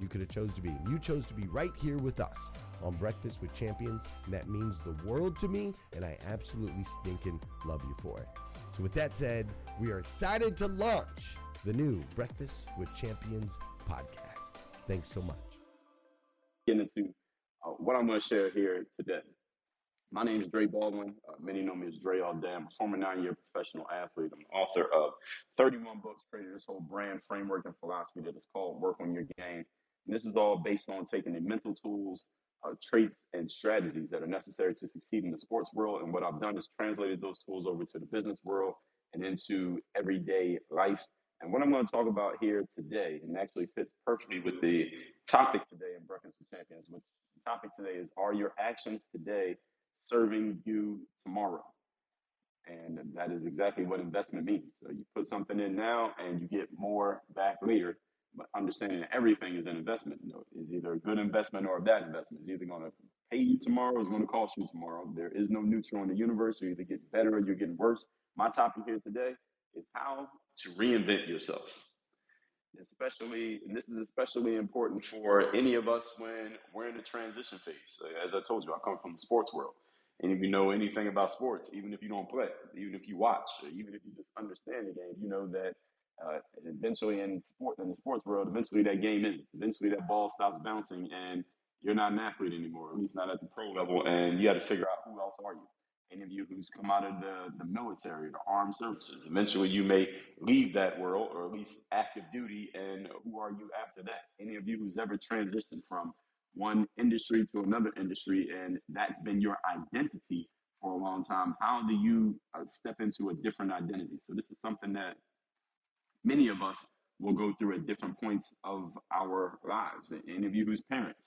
you could have chose to be. You chose to be right here with us on Breakfast with Champions, and that means the world to me, and I absolutely stinking love you for it. So with that said, we are excited to launch the new Breakfast with Champions podcast. Thanks so much. Getting into uh, what I'm going to share here today. My name is Dre Baldwin. Uh, many know me as Dre all. I'm a former nine-year professional athlete. I'm author of 31 books, created this whole brand framework and philosophy that is called Work on Your Game. And this is all based on taking the mental tools, uh, traits, and strategies that are necessary to succeed in the sports world. And what I've done is translated those tools over to the business world and into everyday life. And what I'm going to talk about here today, and actually fits perfectly with the topic today in Breakfast with Champions, which topic today is Are your actions today serving you tomorrow? And that is exactly what investment means. So you put something in now and you get more back later but understanding that everything is an investment. You know, is either a good investment or a bad investment. It's either going to pay you tomorrow or it's going to cost you tomorrow. There is no neutral in the universe. You either get better or you're getting worse. My topic here today is how to reinvent yourself. Especially, and this is especially important for any of us when we're in a transition phase. As I told you, I come from the sports world. And if you know anything about sports, even if you don't play, even if you watch, even if you just understand the game, you know that uh, eventually in sport in the sports world, eventually that game ends. Eventually that ball stops bouncing, and you're not an athlete anymore, at least not at the pro level, and you got to figure out who else are you. Any of you who's come out of the, the military, the armed services, eventually you may leave that world or at least active duty, and who are you after that? Any of you who's ever transitioned from one industry to another industry, and that's been your identity for a long time, how do you uh, step into a different identity? So, this is something that many of us will go through at different points of our lives. Any of you who's parents,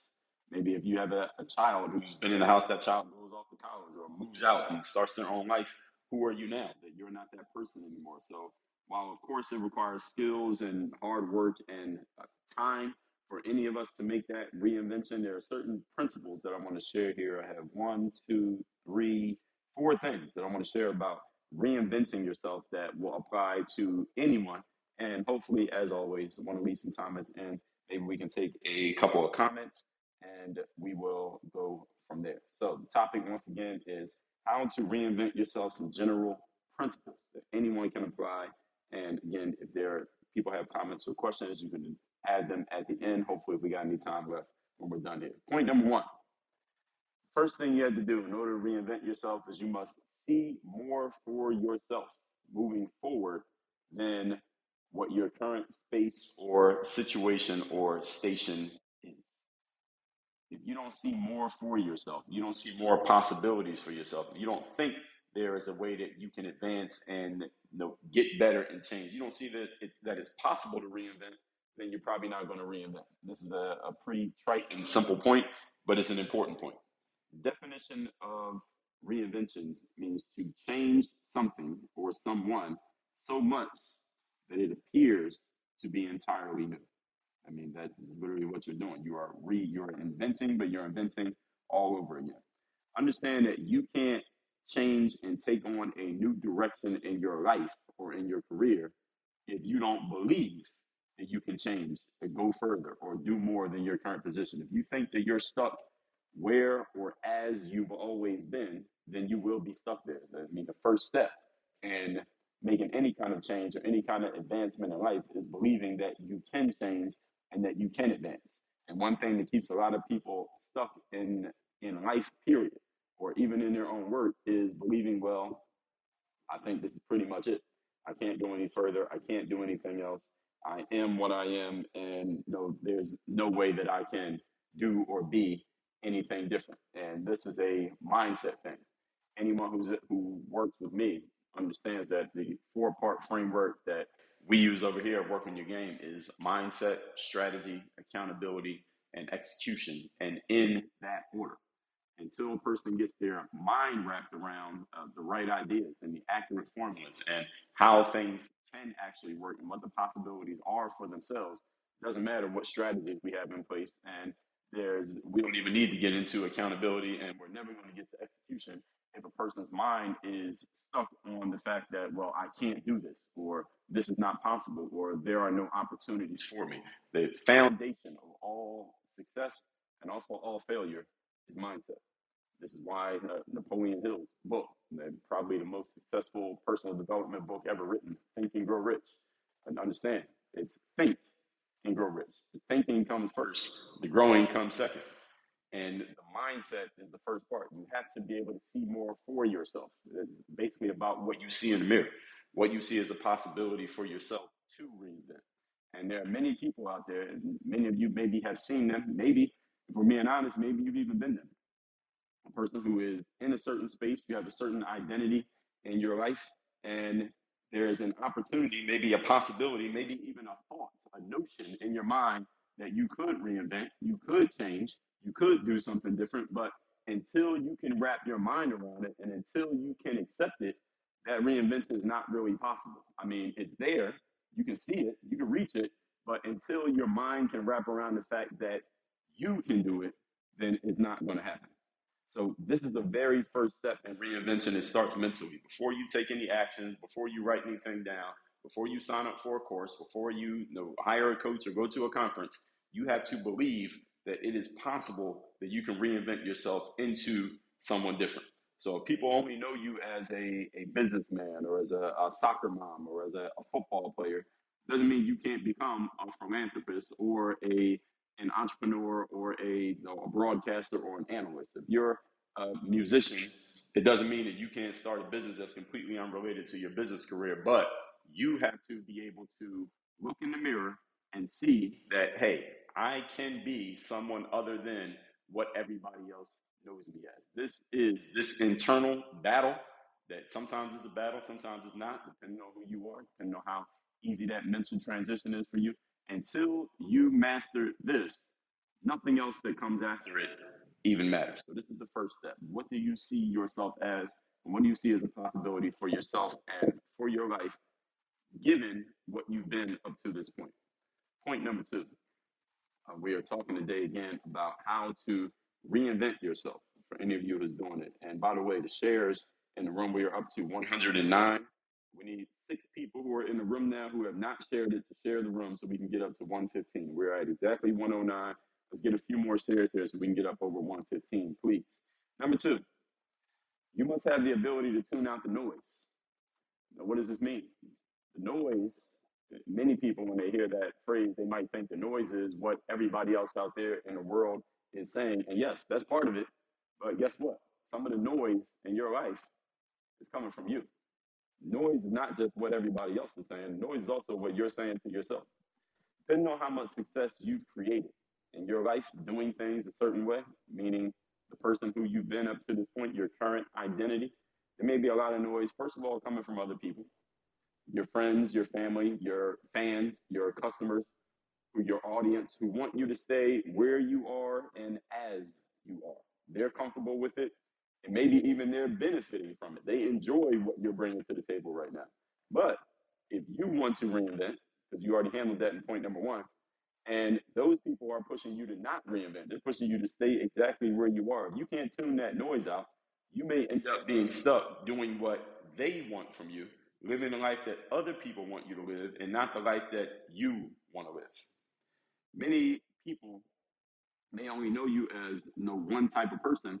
maybe if you have a, a child who's been in the house, that child goes off to college or moves out and starts their own life, who are you now? That you're not that person anymore. So while of course it requires skills and hard work and uh, time for any of us to make that reinvention, there are certain principles that I want to share here. I have one, two, three, four things that I want to share about reinventing yourself that will apply to anyone and hopefully, as always, I want to leave some time at the end. Maybe we can take a couple of comments and we will go from there. So, the topic once again is how to reinvent yourself some general principles that anyone can apply. And again, if there are people have comments or questions, you can add them at the end. Hopefully, if we got any time left when we're done here. Point number one first thing you have to do in order to reinvent yourself is you must see more for yourself moving forward than what your current space or situation or station is. If you don't see more for yourself, you don't see more possibilities for yourself, you don't think there is a way that you can advance and you know, get better and change. You don't see that it, that it's possible to reinvent, then you're probably not going to reinvent. This is a, a pretty trite and simple point, but it's an important point. Definition of reinvention means to change something or someone so much that it appears to be entirely new. I mean, that is literally what you're doing. You are re, you're inventing, but you're inventing all over again. Understand that you can't change and take on a new direction in your life or in your career if you don't believe that you can change and go further or do more than your current position. If you think that you're stuck where or as you've always been, then you will be stuck there. I mean, the first step in making any kind of change or any kind of advancement in life is believing that you can change and that you can advance. And one thing that keeps a lot of people stuck in in life, period, or even in their own work, is believing, well, I think this is pretty much it. I can't go any further. I can't do anything else. I am what I am, and no, there's no way that I can do or be anything different. And this is a mindset thing. Anyone who's who works with me understands that the four part framework that we use over here at Work on Your Game is mindset, strategy, accountability, and execution, and in that order. Until a person gets their mind wrapped around uh, the right ideas and the accurate formulas and how things can actually work and what the possibilities are for themselves, doesn't matter what strategies we have in place. And there's we don't even need to get into accountability, and we're never going to get to execution if a person's mind is stuck on the fact that, well, I can't do this, or this is not possible, or there are no opportunities for me. The foundation of all success and also all failure is mindset. This is why uh, Napoleon Hill's book, probably the most successful personal development book ever written, Think and Grow Rich. And understand, it's think and grow rich. The thinking comes first, the growing comes second. And the mindset is the first part. You have to be able to see more for yourself. It's basically about what you see in the mirror, what you see as a possibility for yourself to reinvent. And there are many people out there, and many of you maybe have seen them. Maybe, if we're being honest, maybe you've even been them. A person who is in a certain space, you have a certain identity in your life, and there is an opportunity, maybe a possibility, maybe even a thought, a notion in your mind that you could reinvent, you could change, you could do something different, but until you can wrap your mind around it and until you can accept it, that reinvention is not really possible. I mean, it's there, you can see it, you can reach it, but until your mind can wrap around the fact that you can do it, then it's not going to happen. So this is the very first step in reinvention. It starts mentally. Before you take any actions, before you write anything down, before you sign up for a course, before you, you know, hire a coach or go to a conference, you have to believe that it is possible that you can reinvent yourself into someone different. So if people only know you as a, a businessman or as a, a soccer mom or as a, a football player, doesn't mean you can't become a philanthropist or a an entrepreneur or a, you know, a broadcaster or an analyst. If you're a musician, it doesn't mean that you can't start a business that's completely unrelated to your business career, but you have to be able to look in the mirror and see that, hey, I can be someone other than what everybody else knows me as. This is this internal battle that sometimes is a battle, sometimes it's not, depending on who you are, depending on how easy that mental transition is for you. Until you master this, nothing else that comes after it even matters. So this is the first step. What do you see yourself as? And what do you see as a possibility for yourself and for your life, given what you've been up to this point? Point number two. Uh, we are talking today again about how to reinvent yourself for any of you who's doing it. And by the way, the shares in the room, we are up to 109. We need six people who are in the room now who have not shared it to share the room so we can get up to 115. We're at exactly 109. Let's get a few more shares here so we can get up over 115, please. Number two, you must have the ability to tune out the noise. Now, what does this mean? The noise, many people, when they hear that phrase, they might think the noise is what everybody else out there in the world is saying. And yes, that's part of it. But guess what? Some of the noise in your life is coming from you. Noise is not just what everybody else is saying. Noise is also what you're saying to yourself. Depending on how much success you've created in your life doing things a certain way, meaning the person who you've been up to this point, your current identity, there may be a lot of noise, first of all, coming from other people, your friends, your family, your fans, your customers, your audience, who want you to stay where you are and as you are. They're comfortable with it, and maybe even they're benefiting from it. They enjoy what you're bringing to the table right now. But if you want to reinvent, because you already handled that in point number one, and those people are pushing you to not reinvent. They're pushing you to stay exactly where you are. If you can't tune that noise out, you may end up being stuck doing what they want from you, living the life that other people want you to live, and not the life that you want to live. Many people may only know you as you know one type of person,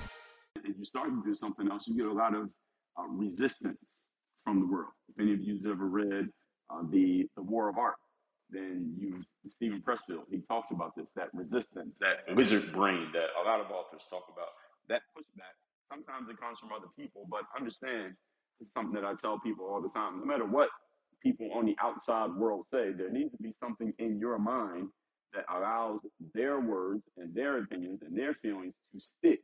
Start to do something else, you get a lot of uh, resistance from the world. If any of you've ever read uh, the the War of Art, then you Steven Pressfield he talks about this that resistance, that lizard brain that a lot of authors talk about. That pushback sometimes it comes from other people, but understand it's something that I tell people all the time. No matter what people on the outside world say, there needs to be something in your mind that allows their words and their opinions and their feelings to stick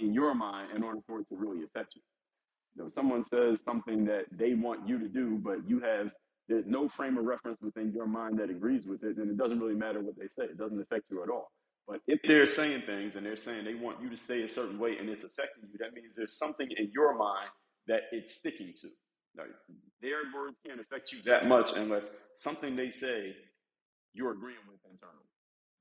in your mind in order for it to really affect you. You know, someone says something that they want you to do, but you have there's no frame of reference within your mind that agrees with it, then it doesn't really matter what they say. It doesn't affect you at all. But if they're saying things and they're saying they want you to stay a certain way and it's affecting you, that means there's something in your mind that it's sticking to. Now, their words can't affect you that much unless something they say you're agreeing with internally.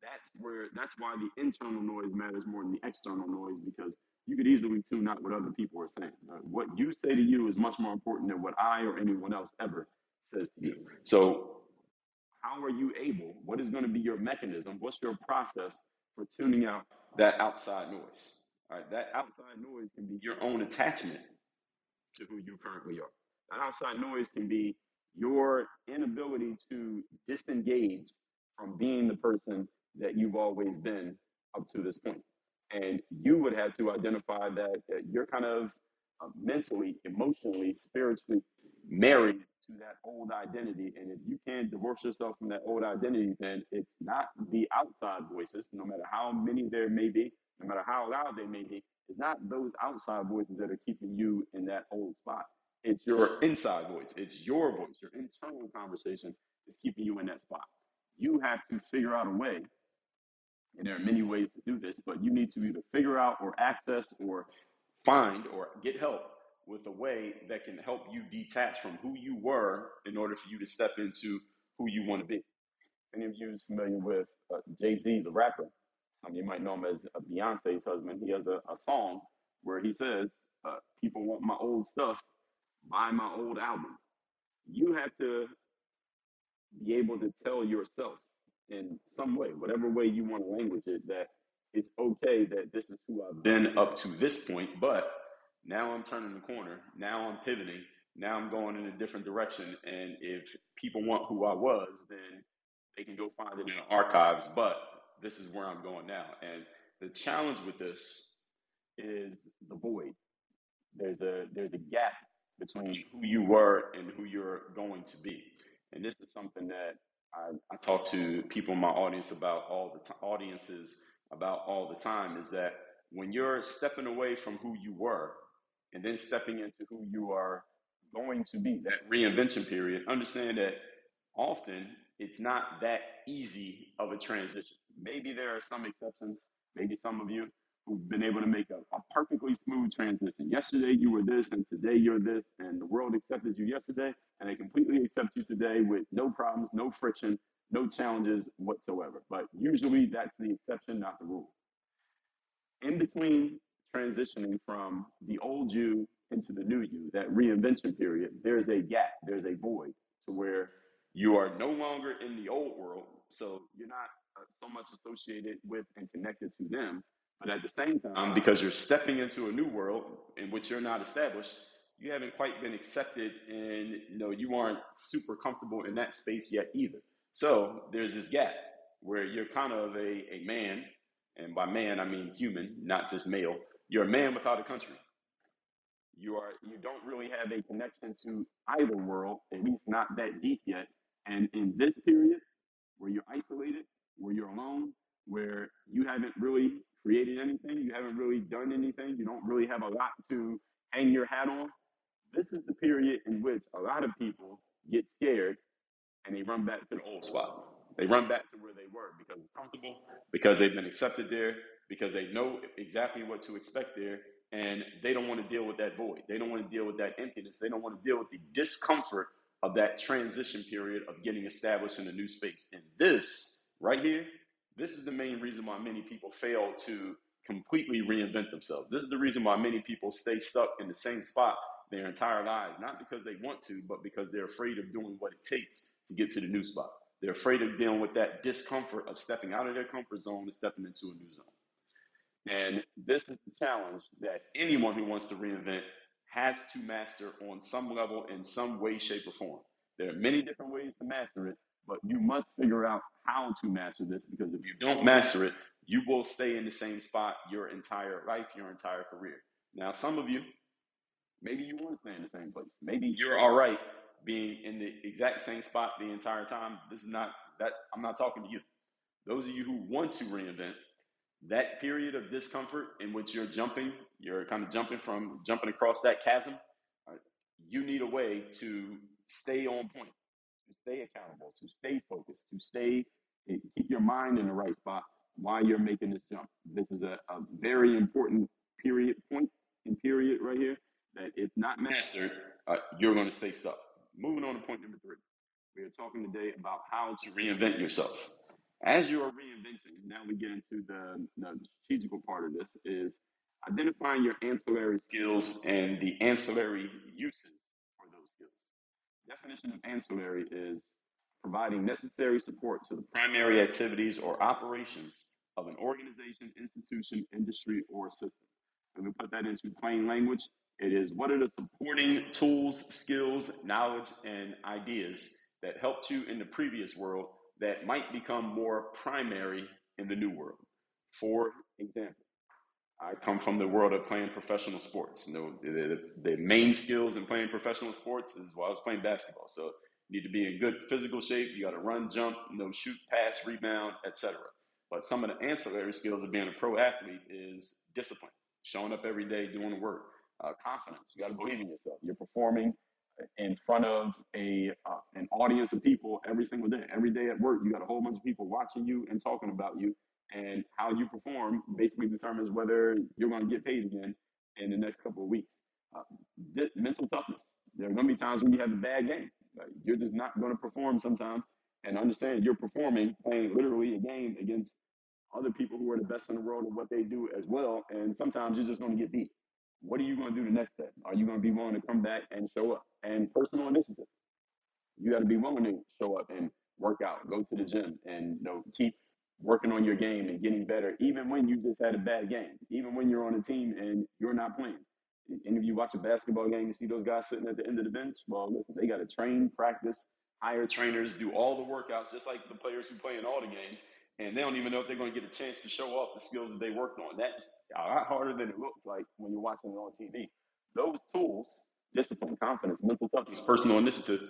That's where that's why the internal noise matters more than the external noise because you could easily tune out what other people are saying. Uh, what you say to you is much more important than what I or anyone else ever says to you. So, how are you able? What is going to be your mechanism? What's your process for tuning out that outside noise? All right, that outside noise can be your own attachment to who you currently are. That outside noise can be your inability to disengage from being the person that you've always been up to this point. And you would have to identify that, that you're kind of uh, mentally, emotionally, spiritually married to that old identity. And if you can't divorce yourself from that old identity, then it's not the outside voices, no matter how many there may be, no matter how loud they may be, it's not those outside voices that are keeping you in that old spot. It's your inside voice. It's your voice. Your internal conversation is keeping you in that spot. You have to figure out a way, and there are many ways to do this, but you need to either figure out or access or find or get help with a way that can help you detach from who you were in order for you to step into who you want to be. any of you is familiar with uh, Jay Z, the rapper, um, you might know him as uh, Beyonce's husband. He has a, a song where he says, uh, "People want my old stuff, buy my old album." You have to be able to tell yourself in some way, whatever way you want to language it, that it's okay that this is who I've been up to this point, but now I'm turning the corner. Now I'm pivoting. Now I'm going in a different direction. And if people want who I was, then they can go find it in the archives. But this is where I'm going now. And the challenge with this is the void. There's a there's a gap between who you were and who you're going to be. And this is something that I, I talk to people in my audience about all the time, audiences about all the time is that when you're stepping away from who you were and then stepping into who you are going to be, that reinvention period, understand that often it's not that easy of a transition. Maybe there are some exceptions, maybe some of you who've been able to make a, a perfectly smooth transition. Yesterday you were this, and today you're this, and the world accepted you yesterday, and they completely accept you today with no problems, no friction, no challenges whatsoever. But usually that's the exception, not the rule. In between transitioning from the old you into the new you, that reinvention period, there's a gap, there's a void to where you are no longer in the old world. So you're not uh, so much associated with and connected to them. But at the same time, um, because you're stepping into a new world in which you're not established, you haven't quite been accepted and you know you aren't super comfortable in that space yet either. So there's this gap where you're kind of a, a man, and by man I mean human, not just male. You're a man without a country. You are you don't really have a connection to either world, at least not that deep yet. And in this period where you're isolated, where you're alone, where you haven't really created anything, you haven't really done anything, you don't really have a lot to hang your hat on, this is the period in which a lot of people get scared and they run back to the old spot. They run back to where they were because it's comfortable, because they've been accepted there, because they know exactly what to expect there, and they don't want to deal with that void. They don't want to deal with that emptiness. They don't want to deal with the discomfort of that transition period of getting established in a new space. And this right here, this is the main reason why many people fail to completely reinvent themselves. This is the reason why many people stay stuck in the same spot their entire lives, not because they want to, but because they're afraid of doing what it takes to get to the new spot. They're afraid of dealing with that discomfort of stepping out of their comfort zone and stepping into a new zone. And this is the challenge that anyone who wants to reinvent has to master on some level in some way, shape, or form. There are many different ways to master it, but you must figure out how to master this because if you don't master it, you will stay in the same spot your entire life, your entire career. Now, some of you, maybe you want to stay in the same place. Maybe you're all right being in the exact same spot the entire time. This is not that I'm not talking to you. Those of you who want to reinvent, that period of discomfort in which you're jumping, you're kind of jumping from jumping across that chasm, uh, you need a way to stay on point, to stay accountable, to stay focused, to stay eh, keep your mind in the right spot while you're making this jump. This is a, a very important period point and period right here that if not mastered, uh, you're going to stay stuck. Moving on to point number three. We are talking today about how to reinvent yourself. As you are reinventing, now we get into the, the strategical part of this is identifying your ancillary skills and the ancillary uses. Definition of ancillary is providing necessary support to the primary activities or operations of an organization, institution, industry, or system. And we put that into plain language. It is what are the supporting tools, skills, knowledge, and ideas that helped you in the previous world that might become more primary in the new world. For example, I come from the world of playing professional sports. You know, the, the, main skills in playing professional sports is while I was playing basketball. So you need to be in good physical shape. You got to run, jump, you know, shoot, pass, rebound, etc. But some of the ancillary skills of being a pro athlete is discipline, showing up every day, doing the work, uh, confidence. You got to believe in yourself. You're performing in front of a uh, an audience of people every single day. Every day at work, you got a whole bunch of people watching you and talking about you, and how you perform basically determines whether you're going to get paid again in the next couple of weeks. Uh, mental toughness. There are going to be times when you have a bad game. you're just not going to perform sometimes, and understand you're performing, playing literally a game against other people who are the best in the world at what they do as well. And sometimes you're just going to get beat. What are you going to do the next day? Are you going to be willing to come back and show up? And personal initiative. You got to be willing to show up and work out, go to the gym, and you know keep working on your game and getting better, even when you just had a bad game, even when you're on a team and you're not playing. Any of you watch a basketball game, you see those guys sitting at the end of the bench? Well, listen, they got to train, practice, hire trainers, do all the workouts, just like the players who play in all the games. And they don't even know if they're going to get a chance to show off the skills that they worked on. That's a lot harder than it looks like when you're watching it on TV. Those tools, discipline, confidence, mental toughness, personal initiative,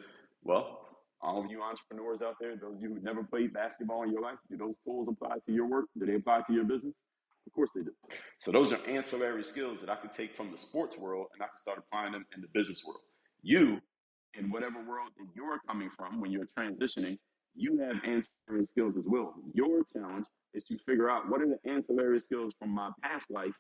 well, all of you entrepreneurs out there, those of you who never played basketball in your life, do those tools apply to your work? Do they apply to your business? Of course they do. So those are ancillary skills that I could take from the sports world and I can start applying them in the business world. You, in whatever world that you're coming from when you're transitioning, you have ancillary skills as well. Your challenge is to figure out what are the ancillary skills from my past life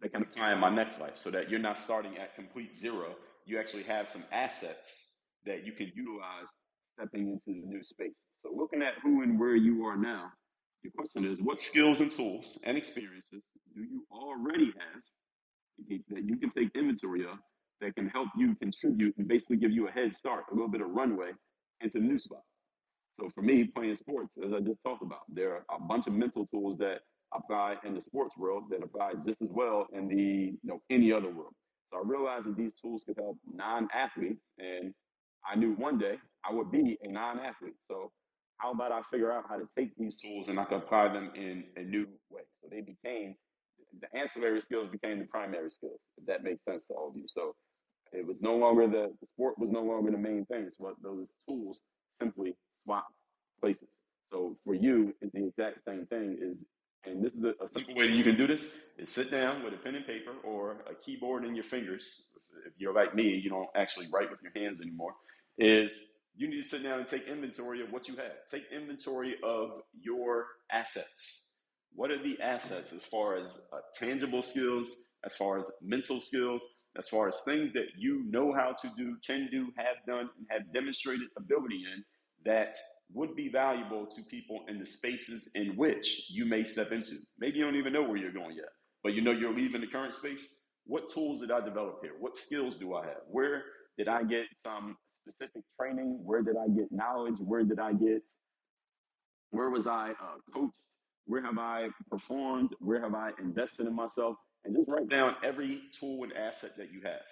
that can apply in my next life so that you're not starting at complete zero. You actually have some assets that you can utilize stepping into the new space. So looking at who and where you are now, your question is, what skills and tools and experiences do you already have that you can take inventory of that can help you contribute and basically give you a head start, a little bit of runway into the new spot? So for me, playing sports, as I just talked about, there are a bunch of mental tools that apply in the sports world that apply just as well in the you know any other world. So I realized that these tools could help non-athletes, and I knew one day I would be a non-athlete. So how about I figure out how to take these tools and I can apply them in a new way? So they became the ancillary skills became the primary skills. If that makes sense to all of you. So it was no longer the, the sport was no longer the main thing. It's what those tools simply swap places. So for you, it's the exact same thing. Is and this is a, a simple way that you can do this: is sit down with a pen and paper or a keyboard in your fingers. If you're like me, you don't actually write with your hands anymore. Is you need to sit down and take inventory of what you have. Take inventory of your assets. What are the assets as far as uh, tangible skills, as far as mental skills, as far as things that you know how to do, can do, have done, and have demonstrated ability in that would be valuable to people in the spaces in which you may step into. Maybe you don't even know where you're going yet, but you know you're leaving the current space. What tools did I develop here? What skills do I have? Where did I get some specific training? Where did I get knowledge? Where did I get, where was I uh, coached? Where have I performed? Where have I invested in myself? And just write down every tool and asset that you have.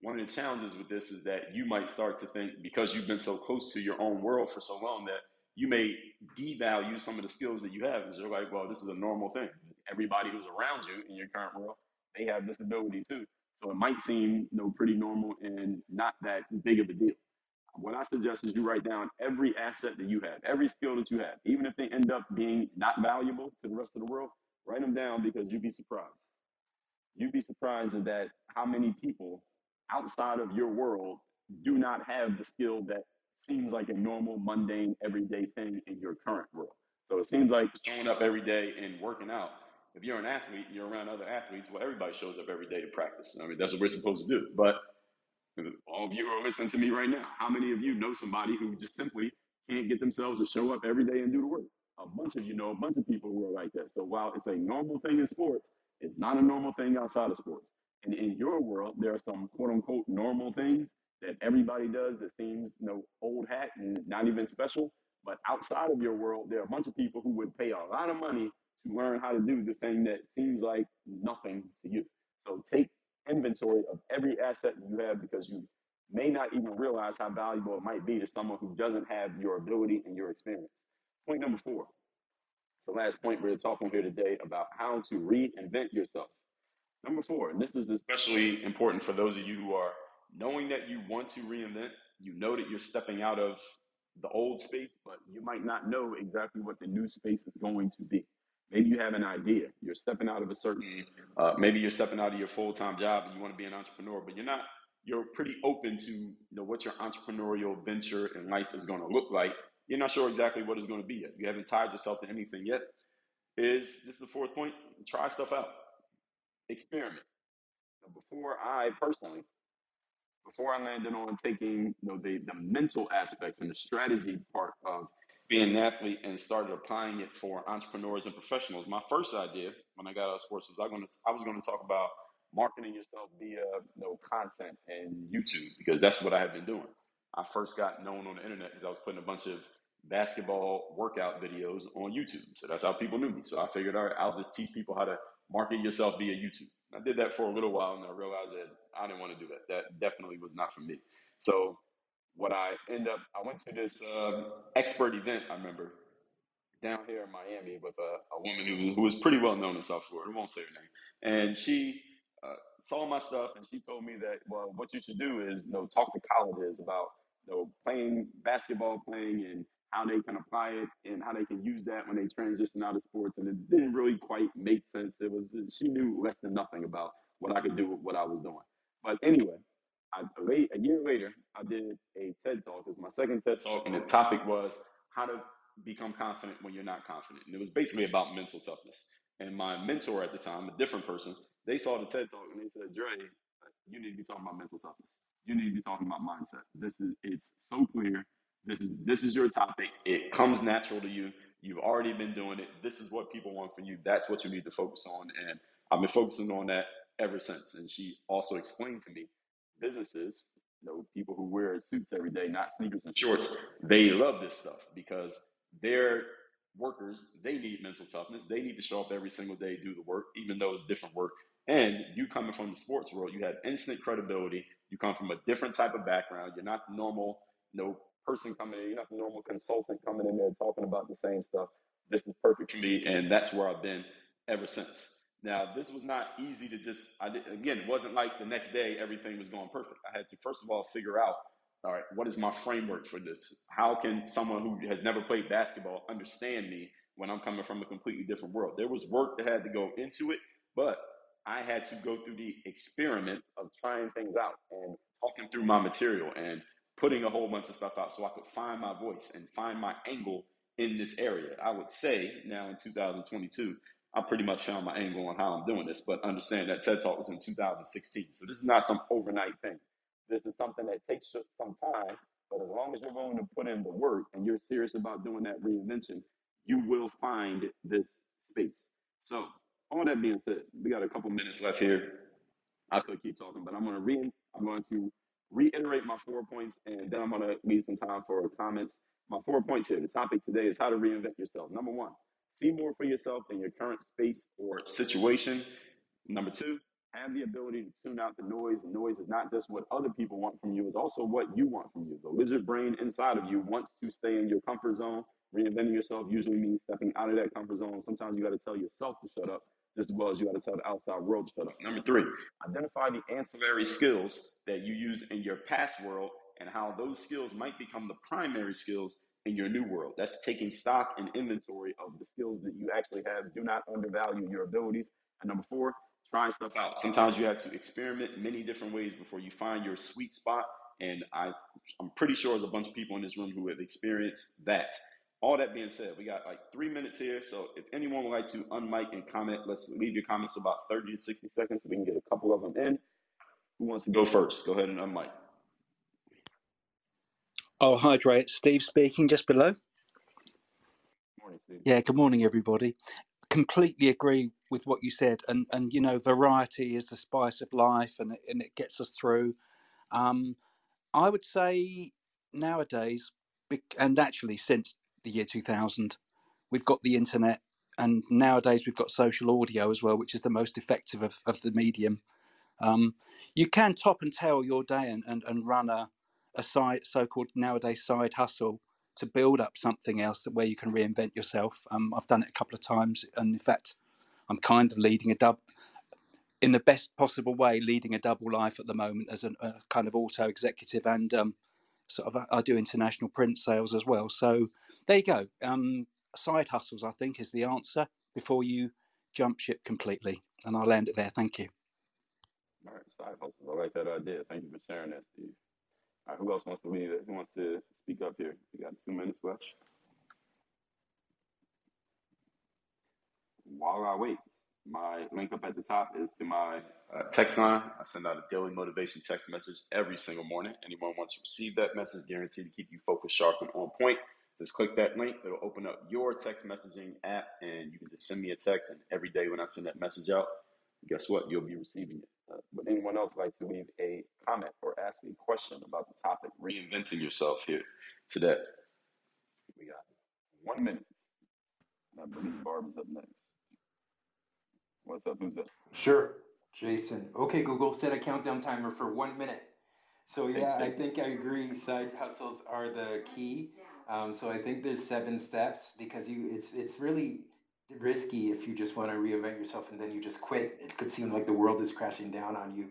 One of the challenges with this is that you might start to think because you've been so close to your own world for so long that you may devalue some of the skills that you have because you're like, well, this is a normal thing. Everybody who's around you in your current world, they have this ability too. So it might seem you know pretty normal and not that big of a deal. What I suggest is you write down every asset that you have, every skill that you have, even if they end up being not valuable to the rest of the world, write them down because you'd be surprised. You'd be surprised at that how many people outside of your world do not have the skill that seems like a normal, mundane, everyday thing in your current world. So it seems like showing up every day and working out. If you're an athlete, you're around other athletes. Well, everybody shows up every day to practice. I mean, that's what we're supposed to do. But all of you who are listening to me right now. How many of you know somebody who just simply can't get themselves to show up every day and do the work? A bunch of you know a bunch of people who are like that. So while it's a normal thing in sports, it's not a normal thing outside of sports. And in your world, there are some quote unquote normal things that everybody does that seems, you know, old hat and not even special. But outside of your world, there are a bunch of people who would pay a lot of money to learn how to do the thing that seems like nothing to you. So take inventory of every asset you have because you may not even realize how valuable it might be to someone who doesn't have your ability and your experience. Point number four. The last point we're talking here today about how to reinvent yourself. Number four, and this is especially important for those of you who are knowing that you want to reinvent, you know that you're stepping out of the old space, but you might not know exactly what the new space is going to be. Maybe you have an idea. You're stepping out of a certain, uh, maybe you're stepping out of your full time job and you want to be an entrepreneur, but you're not. You're pretty open to you know what your entrepreneurial venture in life is going to look like. You're not sure exactly what it's going to be yet. You haven't tied yourself to anything yet. Is this is the fourth point? Try stuff out, experiment. Before I personally, before I landed on taking you know the the mental aspects and the strategy part of being an athlete and started applying it for entrepreneurs and professionals. My first idea when I got out of sports was I to I was going to talk about marketing yourself via you know, content and YouTube because that's what I had been doing. I first got known on the internet because I was putting a bunch of basketball workout videos on YouTube. So that's how people knew me. So I figured, all right, I'll just teach people how to market yourself via YouTube. I did that for a little while and I realized that I didn't want to do that. That definitely was not for me. So what I end up, I went to this uh, expert event, I remember, down here in Miami with a, a woman who, who was pretty well known in South Florida. I won't say her name. And she uh, saw my stuff and she told me that, well, what you should do is, you know, talk to colleges about, you know, playing basketball, playing and how they can apply it and how they can use that when they transition out of sports. And it didn't really quite make sense. It was, she knew less than nothing about what I could do with what I was doing. But anyway, I, late, a year later, I did a TED talk. It was my second TED talk, and the topic was how to become confident when you're not confident. And it was basically about mental toughness. And my mentor at the time, a different person, they saw the TED talk and they said, Dre, you need to be talking about mental toughness. You need to be talking about mindset. This is it's so clear. This is this is your topic. It comes natural to you. You've already been doing it. This is what people want from you. That's what you need to focus on. And I've been focusing on that ever since. And she also explained to me businesses, you know, people who wear suits every day, not sneakers and shorts, they love this stuff because their workers, they need mental toughness. They need to show up every single day, do the work, even though it's different work. And you coming from the sports world, you have instant credibility. You come from a different type of background. You're not normal, you know, person coming in. You're not the normal consultant coming in there talking about the same stuff. This is perfect for me, and that's where I've been ever since. Now, this was not easy to just, I did, again, it wasn't like the next day everything was going perfect. I had to, first of all, figure out, all right, what is my framework for this? How can someone who has never played basketball understand me when I'm coming from a completely different world? There was work that had to go into it, but I had to go through the experiment of trying things out and talking through my material and putting a whole bunch of stuff out so I could find my voice and find my angle in this area. I would say now in 2022 I pretty much found my angle on how I'm doing this, but understand that TED Talk was in 2016. So this is not some overnight thing. This is something that takes some time, but as long as you're willing to put in the work and you're serious about doing that reinvention, you will find this space. So all that being said, we got a couple minutes left here. I could keep talking, but I'm going to re- I'm going to reiterate my four points, and then I'm going to leave some time for comments. My four points here. The topic today is how to reinvent yourself. Number one, See more for yourself than your current space or situation. Number two, have the ability to tune out the noise. The noise is not just what other people want from you, it's also what you want from you. The lizard brain inside of you wants to stay in your comfort zone. Reinventing yourself usually means stepping out of that comfort zone. Sometimes you got to tell yourself to shut up just as well as you got to tell the outside world to shut up. Number three, identify the ancillary skills that you use in your past world and how those skills might become the primary skills in your new world. That's taking stock and inventory of the skills that you actually have. Do not undervalue your abilities. And number four, trying stuff out. Sometimes you have to experiment many different ways before you find your sweet spot. And I, I'm pretty sure there's a bunch of people in this room who have experienced that. All that being said, we got like three minutes here. So if anyone would like to unmic and comment, let's leave your comments about 30 to 60 seconds so we can get a couple of them in. Who wants to go first? Go ahead and unmic. Oh, hi, Dre. It's Steve speaking just below. Morning, Steve. Yeah, good morning, everybody. Completely agree with what you said. And, and you know, variety is the spice of life and it, and it gets us through. Um, I would say nowadays, and actually since the year 2000, we've got the internet. And nowadays we've got social audio as well, which is the most effective of, of the medium. Um, you can top and tail your day and, and, and run a, a side so-called nowadays side hustle to build up something else where you can reinvent yourself. Um, I've done it a couple of times, and in fact, I'm kind of leading a double in the best possible way, leading a double life at the moment as a, a kind of auto executive and um, sort of I do international print sales as well. So there you go. Um, side hustles, I think, is the answer before you jump ship completely. And I'll end it there. Thank you. All right, side hustles. I like that idea. Thank you for sharing that, Steve. All right, who else wants to lead it? Who wants to speak up here? We got two minutes left. While I wait, my link up at the top is to my uh, text line. I send out a daily motivation text message every single morning. Anyone wants to receive that message, guaranteed to keep you focused, sharp, and on point. Just click that link. It'll open up your text messaging app, and you can just send me a text. And every day when I send that message out, guess what? You'll be receiving it. Uh, would anyone else like to leave a comment or ask a question about the topic reinventing yourself here today? We got one minute. I believe Barb is up next. What's up? Who's that? Sure, Jason. Okay, Google, set a countdown timer for one minute. So yeah, I think I agree. Side hustles are the key. Um, so I think there's seven steps because you it's it's really risky if you just want to reinvent yourself and then you just quit. It could seem like the world is crashing down on you.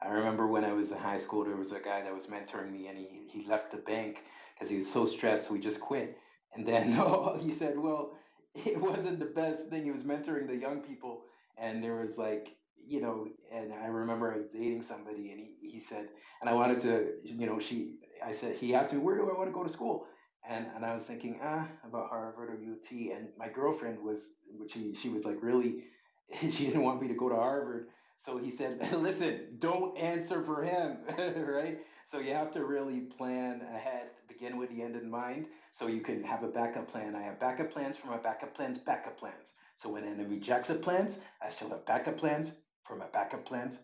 I remember when I was in high school, there was a guy that was mentoring me, and he he left the bank because he was so stressed, so he just quit. And then oh, he said, well, it wasn't the best thing. He was mentoring the young people, and there was like you know, and I remember I was dating somebody, and he he said, and I wanted to, you know, she, I said, he asked me, where do I want to go to school? And, and I was thinking, ah, about Harvard or UT. And my girlfriend was, which she, she was like really, she didn't want me to go to Harvard. So he said, listen, don't answer for him, right? So you have to really plan ahead, begin with the end in mind, so you can have a backup plan. I have backup plans for my backup plans, backup plans. So when enemy rejects a plans, I still have backup plans for my backup plans,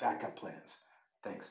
backup plans. Thanks.